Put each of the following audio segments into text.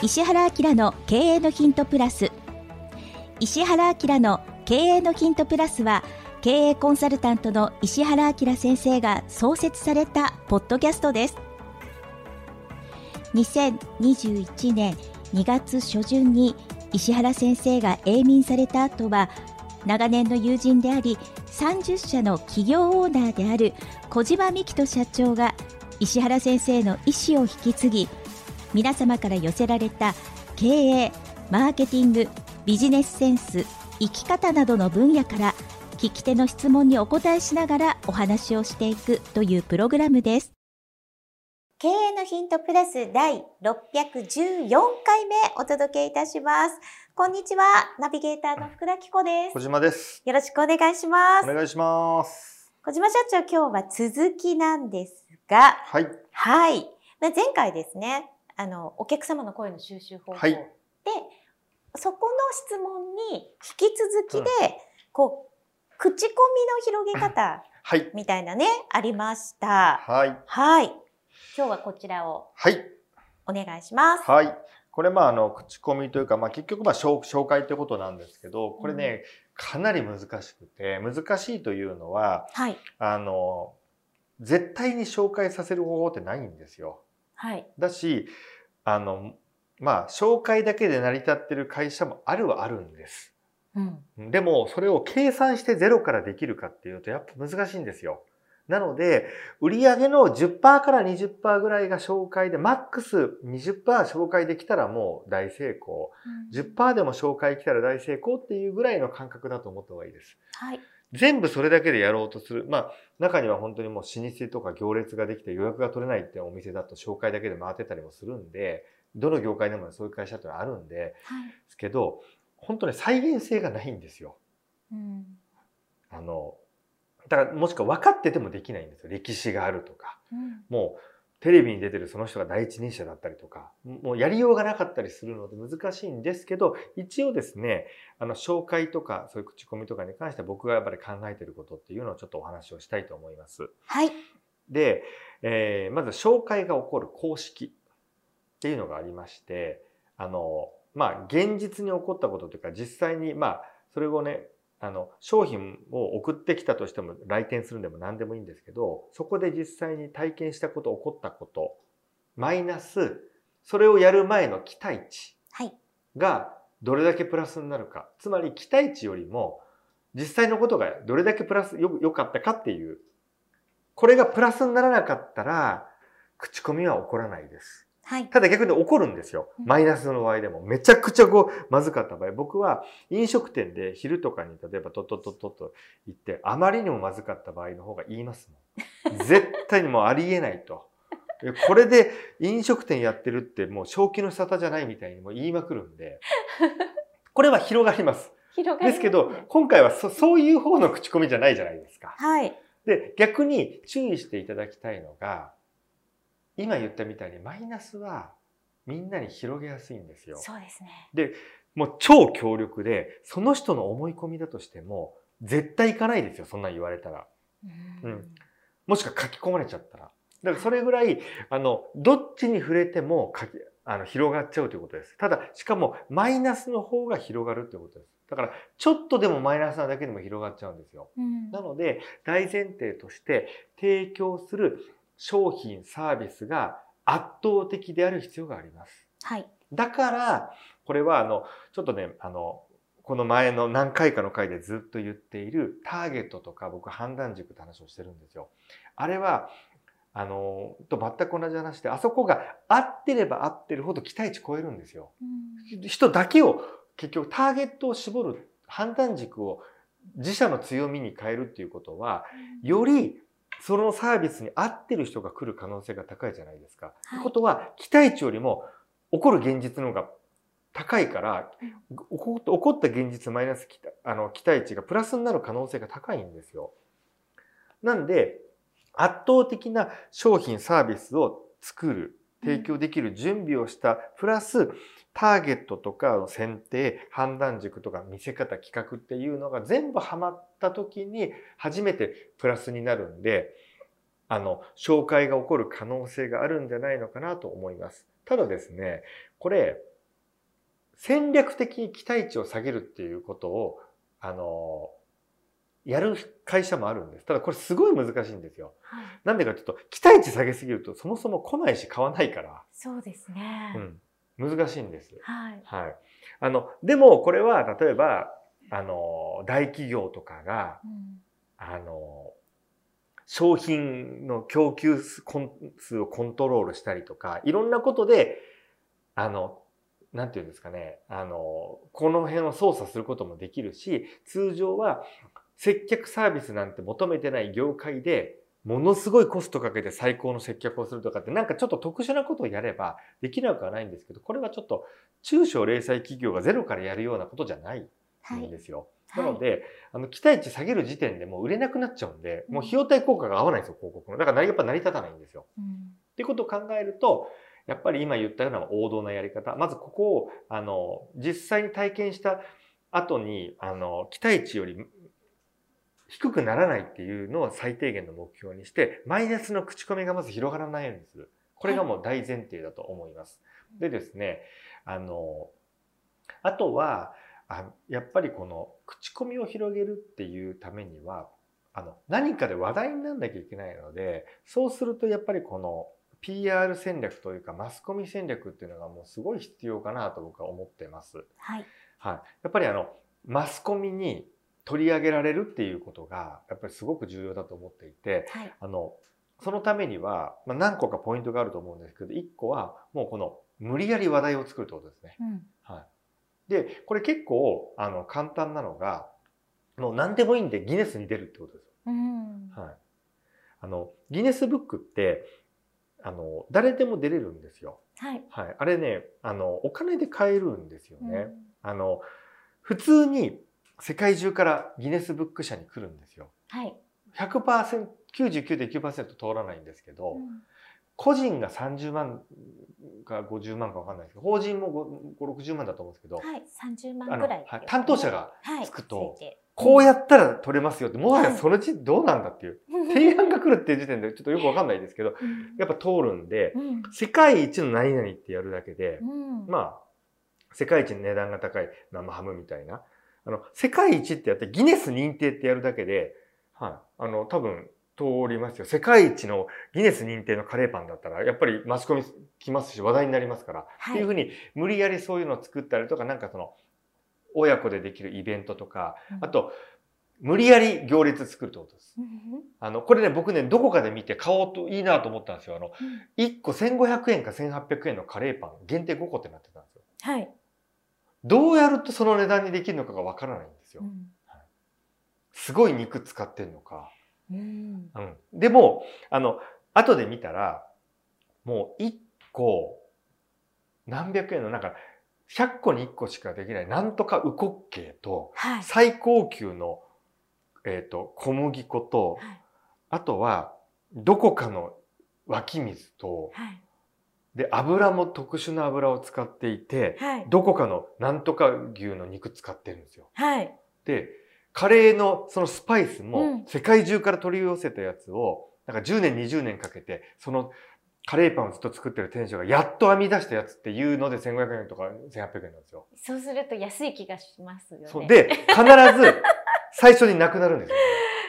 石原明の経営のヒントプラス。石原明の経営のヒントプラスは経営コンサルタントの石原明先生が創設されたポッドキャストです。2021年2月初旬に石原先生が永眠された後は長年の友人であり30社の企業オーナーである小島美希人社長が石原先生の意思を引き継ぎ皆様から寄せられた経営マーケティングビジネスセンス生き方などの分野から聞き手の質問にお答えしながらお話をしていくというプログラムです。経営のヒントプラス第614回目お届けいたします。こんにちはナビゲーターの福田紀子です。小島です。よろしくお願いします。お願いします。小島社長今日は続きなんですがはい。はい。前回ですねあのお客様の声の収集方法で、はいそこの質問に引き続きで、うんこう口コミの広げ方はいみたいなねありました。はいはい。今日はこちらをはいお願いします。はいこれまああの口コミというか、まあ、結局まあ紹紹介ということなんですけどこれね、かなり難しくて難しいというのははい。あの絶対に紹介させる方法ってないんですよ。はい。だしあのまあ紹介だけで成り立ってる会社もあるはあるんです。うん。でもそれを計算してゼロからできるかっていうとやっぱ難しいんですよ。なので売上の10%から20%ぐらいが紹介でマックス20%紹介できたらもう大成功10%でも紹介来たら大成功っていうぐらいの感覚だと思った方がいいです。はい。全部それだけでやろうとする。まあ中には本当にもう老舗とか行列ができて予約が取れないってお店だと紹介だけで回ってたりもするんでどの業界でもそういう会社ってあるんではい。ですけど本当に再現性がないんですよ。うん。あの、だからもしくは分かっててもできないんですよ。歴史があるとか。うん。もうテレビに出てるその人が第一人者だったりとか、もうやりようがなかったりするので難しいんですけど、一応ですね、あの、紹介とか、そういう口コミとかに関して僕がやっぱり考えてることっていうのをちょっとお話をしたいと思います。はい。で、えーまず紹介が起こる公式っていうのがありまして、あの、まあ、現実に起こったことというか、実際に、まあ、それをね、あの、商品を送ってきたとしても、来店するんでも何でもいいんですけど、そこで実際に体験したこと、起こったこと、マイナス、それをやる前の期待値はい。がどれだけプラスになるか。つまり期待値よりも実際のことがどれだけプラスよ良かったかっていう。これがプラスにならなかったら口コミは起こらないです。はい。ただ逆に起こるんですようん。マイナスの場合でも。めちゃくちゃこう、まずかった場合。僕は飲食店で昼とかに例えばトットットットッと行って、あまりにもまずかった場合の方が言いますもん。絶対にもうありえないと。これで飲食店やってるってもう正気の沙汰じゃないみたいにもう言いまくるんで、これは広がります。広がりますですけど、今回はそそういう方の口コミじゃないじゃないですか。はい。で、逆に注意していただきたいのが、今言ったみたいにマイナスはみんなに広げやすいんですよ。そうですね。もう超強力で、その人の思い込みだとしても、絶対行かないですよ、そんなん言われたら。うんうんもしくは書き込まれちゃったら。だからそれぐらい、あの、どっちに触れても書き、あの、広がっちゃうということです。ただ、しかも、マイナスの方が広がるということです。だから、ちょっとでもマイナスなだけでも広がっちゃうんですよ。うんなので、大前提として、提供する商品、サービスが圧倒的である必要があります。はい。だから、これは、あの、ちょっとね、あの、この前の何回かの回でずっと言っているターゲットとか僕判断軸って話をしてるんですよ。あれは、あの、と全く同じ話で、あそこが合ってれば合ってるほど期待値超えるんですよ。うん人だけを結局ターゲットを絞る判断軸を自社の強みに変えるっていうことは、よりそのサービスに合ってる人が来る可能性が高いじゃないですか。はいってことは期待値よりも起こる現実の方が高いから、起こった現実マイナス期待あの期待値がプラスになる可能性が高いんですよ。なんで圧倒的な商品サービスを作る提供できる準備をした、プラスターゲットとか選定判断軸とか見せ方企画っていうのが全部ハマった時に初めてプラスになるんであの紹介が起こる可能性があるんじゃないのかなと思います。ただですねこれ戦略的に期待値を下げるっていうことを、あの、やる会社もあるんです。ただこれすごい難しいんですよ。はい。なんでかというと、期待値下げすぎるとそもそも来ないし買わないから、そうですね。うん、難しいんです。はい。はい。あの、でもこれは例えば、あの、大企業とかが、うんあの、商品の供給数数をコントロールしたりとか、いろんなことで、あの、なんていうんですかね、あの、この辺を操作することもできるし、通常は接客サービスなんて求めてない業界で、ものすごいコストかけて最高の接客をするとかって、なんかちょっと特殊なことをやればできなくはないんですけど、これはちょっと中小零細企業がゼロからやるようなことじゃないはい。んですよ。はないので、あの、期待値下げる時点でもう売れなくなっちゃうんで、もう費用対効果が合わないんですよ、広告の。だからやっぱ成り立たないんですよ。うんっていうことを考えると、やっぱり今言ったような王道なやり方。まずここを、あの、実際に体験した後に、あの、期待値より低くならないっていうのを最低限の目標にして、マイナスの口コミがまず広がらないようにする。これがもう大前提だと思います。でですね、あの、あとは、あやっぱりこの口コミを広げるっていうためには、あの、何かで話題にならなきゃいけないので、そうするとやっぱりこの PR 戦略というかマスコミ戦略っていうのがもうすごい必要かなと僕は思ってます。はい。はい。やっぱりあの、マスコミに取り上げられるっていうことが、やっぱりすごく重要だと思っていて、はい。あの、そのためには、まあ、何個かポイントがあると思うんですけど、1個はもうこの無理やり話題を作るってことですね。うん。はい。で、これ結構、あの、簡単なのが、もう何でもいいんでギネスに出るってことですよ。うん。はい。あの、ギネスブックって、あの、誰でも出れるんですよ。はい。はい。あれね、あの、お金で買えるんですよね。うんあの、普通に世界中からギネスブック社に来るんですよ。はい。100%、99.9%通らないんですけど、うん個人が30万か50万かわかんないですけど、法人も5、60万だと思うんですけど、はい。三十万あのぐらい。はい担当者がはい。つくとついてこうやったら取れますよって、もはやはいそのうちどうなんだっていう、提案が来るっていう時点でちょっとよくわかんないですけど、うんやっぱ通るんで、うん。世界一の何々ってやるだけで、うん。まあ、世界一の値段が高い生ハムみたいな。あの、世界一ってやって、ギネス認定ってやるだけで、はい。あの、多分、通りますよ。世界一のギネス認定のカレーパンだったら、やっぱりマスコミ来ますし、話題になりますから。はいっていうふうに、無理やりそういうのを作ったりとか、なんかその、親子でできるイベントとか、うんあと、無理やり行列作るってことです。うんあの、これね、僕ね、どこかで見て買おうといいなと思ったんですよ。あの、うん1個1500円か1800円のカレーパン、限定5個ってなってたんですよ。はい。どうやるとその値段にできるのかがわからないんですよう。んすごい肉使ってんのか。うん。うん。でも、あの、後で見たら、もう1個、何百円の、なんか、100個に1個しかできない、なんとかウコッケイと、はい。最高級の、えっ、と、小麦粉と、はいあとは、どこかの湧き水と、はい。で、油も特殊な油を使っていて、はい。どこかのなんとか牛の肉使ってるんですよ。はい。で、カレーのそのスパイスうもん世界中から取り寄せたやつを、なんか10年、20年かけて、そのカレーパンをずっと作ってる店長がやっと編み出したやつっていうので1500円とか1800円なんですよ。そうすると安い気がしますよね。で、必ず 最初になくなるんですよ。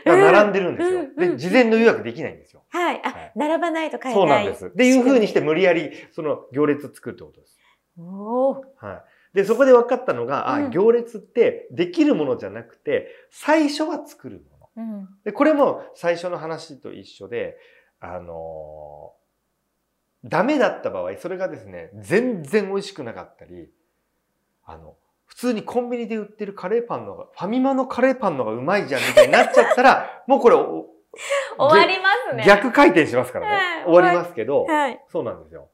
並んでるんですようん。で、事前の予約できないんですよ。はい。あ、はい並ばないと買えない。そうなんです。っていう風にして無理やりその行列を作るってことです。おお。はい。で、そこで分かったのが、あ、うん行列ってできるものじゃなくて、最初は作るもの。うん。で、これも最初の話と一緒で、あのーダメだった場合、それがですね、全然美味しくなかったり、あの、普通にコンビニで売ってるカレーパンのが、ファミマのカレーパンのがうまいじゃんみたいになっちゃったら、もうこれお終わりますね。逆回転しますからはいね。終わりますけど、はい。そうなんですよ。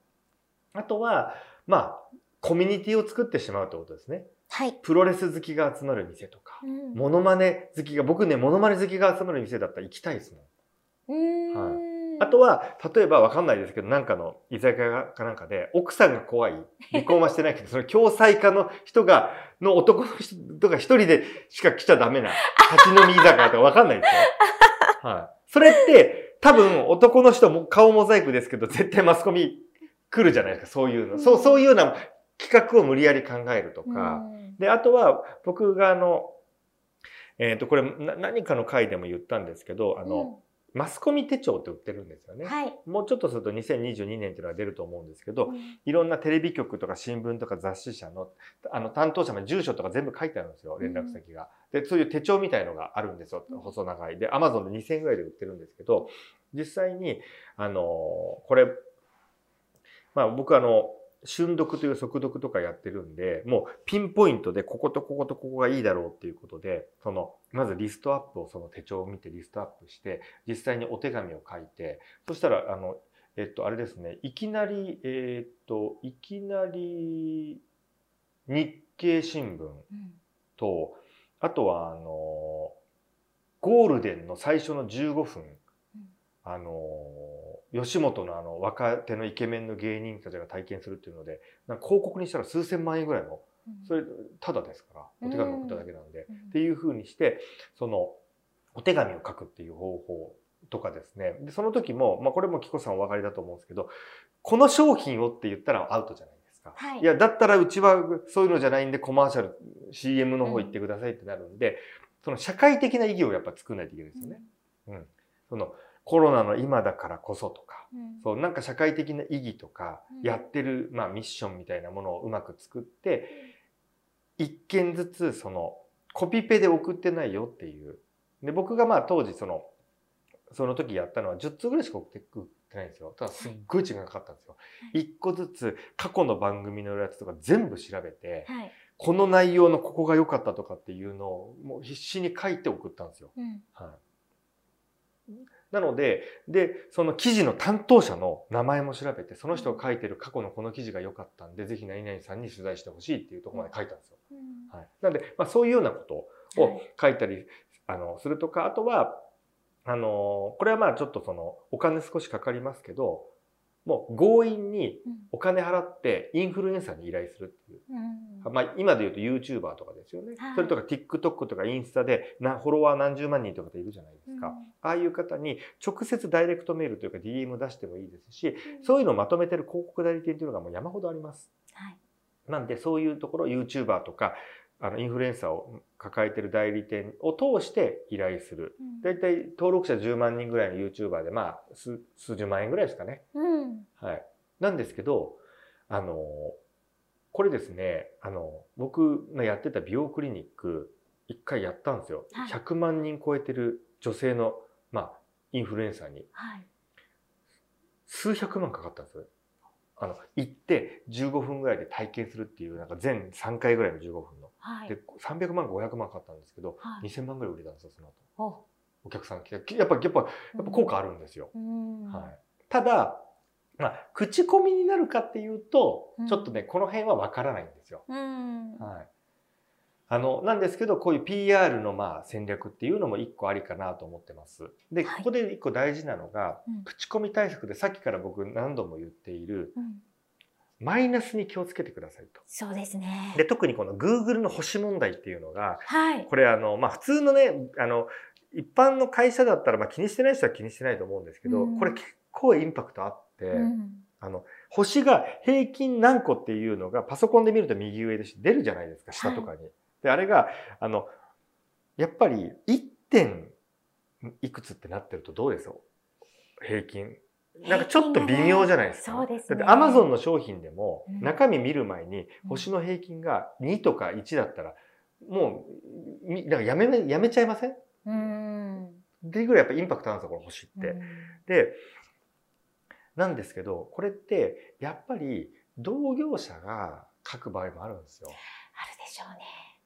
あとは、まあ、コミュニティを作ってしまうってことですね。はい。プロレス好きが集まる店とか、うんモノマネ好きが、僕ね、モノマネ好きが集まる店だったら行きたいですもん。うーんあとは、例えばわかんないですけど、なんかの居酒屋かなんかで、奥さんが怖い、離婚はしてないけど、その共済家の人が、の男の人が一人でしか来ちゃダメな、立ち飲み居酒屋とかわかんないですよ。はい。それって、多分男の人も顔モザイクですけど、絶対マスコミ来るじゃないですか、そういうの。そう、そういうような企画を無理やり考えるとか、で、あとは僕があの、えっ、ー、と、これ何かの回でも言ったんですけど、あの、マスコミ手帳って売ってるんですよね。はい、もうちょっとすると2022年っていうのが出ると思うんですけど、うん、いろんなテレビ局とか新聞とか雑誌社のあの担当者の住所とか全部書いてあるんですよ、連絡先が。うん、で、そういう手帳みたいのがあるんですよ、細長い。で、アマゾンで2000円ぐらいで売ってるんですけど、実際に、あの、これ、まあ僕あの、瞬読という速読とかやってるんで、もうピンポイントでこことこことここがいいだろうっていうことで、その、まずリストアップをその手帳を見てリストアップして、実際にお手紙を書いて、そしたら、あの、えっと、あれですね、いきなり、えー、っと、いきなり日経新聞と、うん、あとは、あの、ゴールデンの最初の15分、うん、あの、吉本のあの若手のイケメンの芸人たちが体験するっていうのでなんか広告にしたら数千万円ぐらいのそれただですからお手紙送っただけなんで、っていうふうにしてそのお手紙を書くっていう方法とかですね。でその時も、まあ、これも紀子さんお分かりだと思うんですけどこの商品をって言ったらアウトじゃないですか、はい、いやだったらうちはそういうのじゃないんでコマーシャル CM の方行ってくださいってなるんで、その社会的な意義をやっぱ作らないといけないですよね。うん、そのコロナの今だからこそとか、うん、そうなんか社会的な意義とか、やってる、まあ、ミッションみたいなものをうまく作って、一件ずつそのコピペで送ってないよっていう。で僕がまあ当時そのその時やったのは10通ぐらいしか送ってないんですよ。ただすっごい時間かかったんですよ。一、個ずつ過去の番組のやつとか全部調べて、はい、この内容のここが良かったとかっていうのをもう必死に書いて送ったんですよ。うん、はいなので、で、その記事の担当者の名前も調べて、その人が書いてる過去のこの記事が良かったんで、ぜひ何々さんに取材してほしいっていうところまで書いたんですよ。はい。なので、まあそういうようなことを書いたり、あの、するとか、あとは、あの、これはまあちょっとその、お金少しかかりますけど、もう強引にお金払ってインフルエンサーに依頼するっていう。うん、まあ今で言うと YouTuber とかですよね。はい、それとか TikTok とかインスタでなフォロワー何十万人とかいるじゃないですか。うん、ああいう方に直接ダイレクトメールというか DM 出してもいいですし、うん、そういうのをまとめてる広告代理店というのがもう山ほどあります。はい、なんでそういうところ YouTuber とかあのインフルエンサーを抱えてる代理店を通して依頼する。だいたい登録者10万人ぐらいの YouTuber で、まあ、数数十万円ぐらいですかね。うん、はい。なんですけど、あの、これですね、あの、僕のやってた美容クリニック、一回やったんですよ。はい、100万人超えてる女性の、まあ、インフルエンサーに。はい、数百万かかったんですよ。あの、行って15分ぐらいで体験するっていう、なんか全3回ぐらいの15分の。はい、で、300万か500万かかったんですけど、はい、2000万ぐらい売れたんですよ、その後。お客さん来て。やっぱ、やっぱ、やっぱ効果あるんですよ。はい。ただ、まあ、口コミになるかっていうと、ちょっとね、この辺はわからないんですよ。はい。あの、なんですけど、こういう PR のまあ戦略っていうのも一個ありかなと思ってます。で、ここで一個大事なのが、口コミ対策でさっきから僕何度も言っている、マイナスに気をつけてくださいと。そうですね。で、特にこの Google の星問題っていうのが、はい、これあの、まあ普通のね、あの、一般の会社だったらまあ気にしてない人は気にしてないと思うんですけど、うん、これ結構インパクトあって、うん、あの、星が平均何個っていうのがパソコンで見ると右上で出るじゃないですか、下とかに。はいで、あれが、あの、やっぱり1点いくつってなってるとどうです？よ平均。なんかちょっと微妙じゃないですか？そうですね。だってアマゾンの商品でも中身見る前に星の平均が2とか1だったら、もう、なんかやめ、やめちゃいません？うん。っていうぐらいやっぱインパクトあるんですよ、この星って。で、なんですけど、これってやっぱり同業者が書く場合もあるんですよ。あるでしょうね。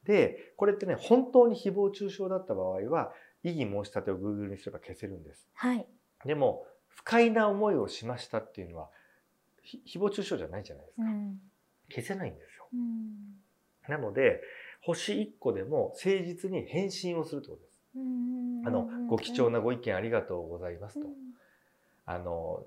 で、これってね、本当に誹謗中傷だった場合は、異議申し立てを Google にすれば消せるんです。はい。でも、不快な思いをしましたっていうのは、誹謗中傷じゃないじゃないですか。うん、消せないんですよ。うん、なので、星1個でも誠実に返信をするってことです。あの、ご貴重なご意見ありがとうございますと。あの、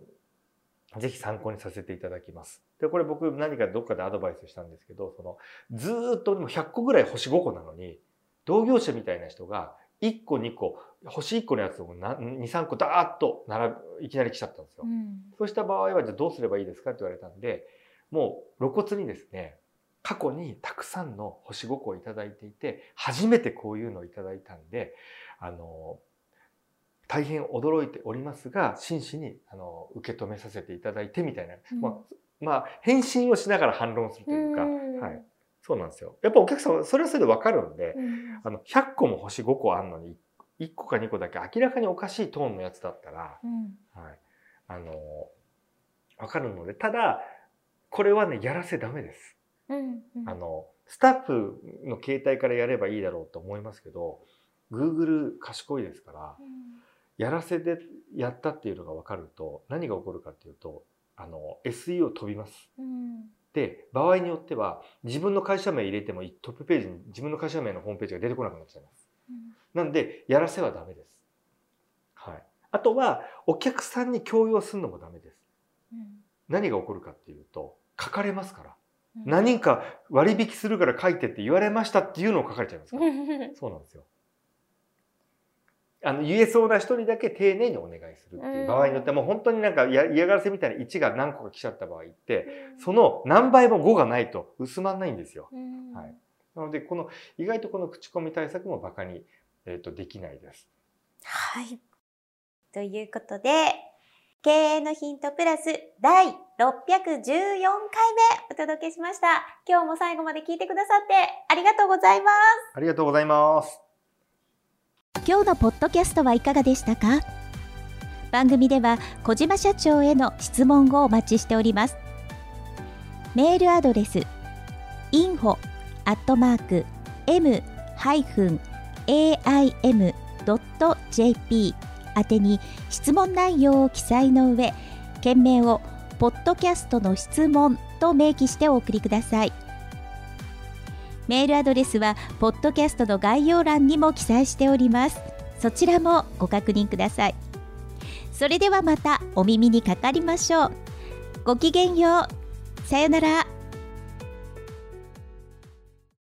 ぜひ参考にさせていただきます。で、これ僕何かどっかでアドバイスしたんですけど、その、ずっともう100個ぐらい星5個なのに、同業者みたいな人が1個2個、星1個のやつを2、3個ダーッと並ぶ、いきなり来ちゃったんですよ。うん、そうした場合はじゃあどうすればいいですかって言われたんで、もう露骨にですね、過去にたくさんの星5個をいただいていて初めてこういうのをいただいたんであの大変驚いておりますが真摯にあの受け止めさせていただいてみたいな、うん。まあ、まあ返信をしながら反論するというか、うん。はい、そうなんですよ。やっぱお客さんはそれはそれで分かるんで、うん。あの100個も星5個あんのに1個か2個だけ明らかにおかしいトーンのやつだったら、うん。はい、あの分かるのでただこれはねやらせダメです。うんうん。あのスタッフの携帯からやればいいだろうと思いますけど Google 賢いですからやらせでやったっていうのが分かると何が起こるかっていうとあの SEO 飛びます。うんで場合によっては自分の会社名入れてもトップページに自分の会社名のホームページが出てこなくなっちゃいます。なんでやらせはダメです。はい。あとはお客さんに強要するのもダメです。うん何が起こるかっていうと書かれますから。うん何人か割引するから書いてって言われましたっていうのを書かれちゃいますから。そうなんですよ。あの言えそうな人にだけ丁寧にお願いするっていう場合によってはもう本当になんかや嫌がらせみたいな1が何個か来ちゃった場合ってその何倍も5がないと薄まんないんですよ。うんはいなのでこの意外とこの口コミ対策もバカに、えー、とできないです。はい。ということで、経営のヒントプラス第614回目お届けしました。今日も最後まで聞いてくださってありがとうございます。ありがとうございます。今日のポッドキャストはいかがでしたか？番組では小島社長への質問をお待ちしております。メールアドレス info アットマーク m-aim.jp 宛てに質問内容を記載の上件名をポッドキャストの質問と明記してお送りください。メールアドレスはポッドキャストの概要欄にも記載しております。そちらもご確認ください。それではまたお耳にかかりましょう。ごきげんよう。さよなら。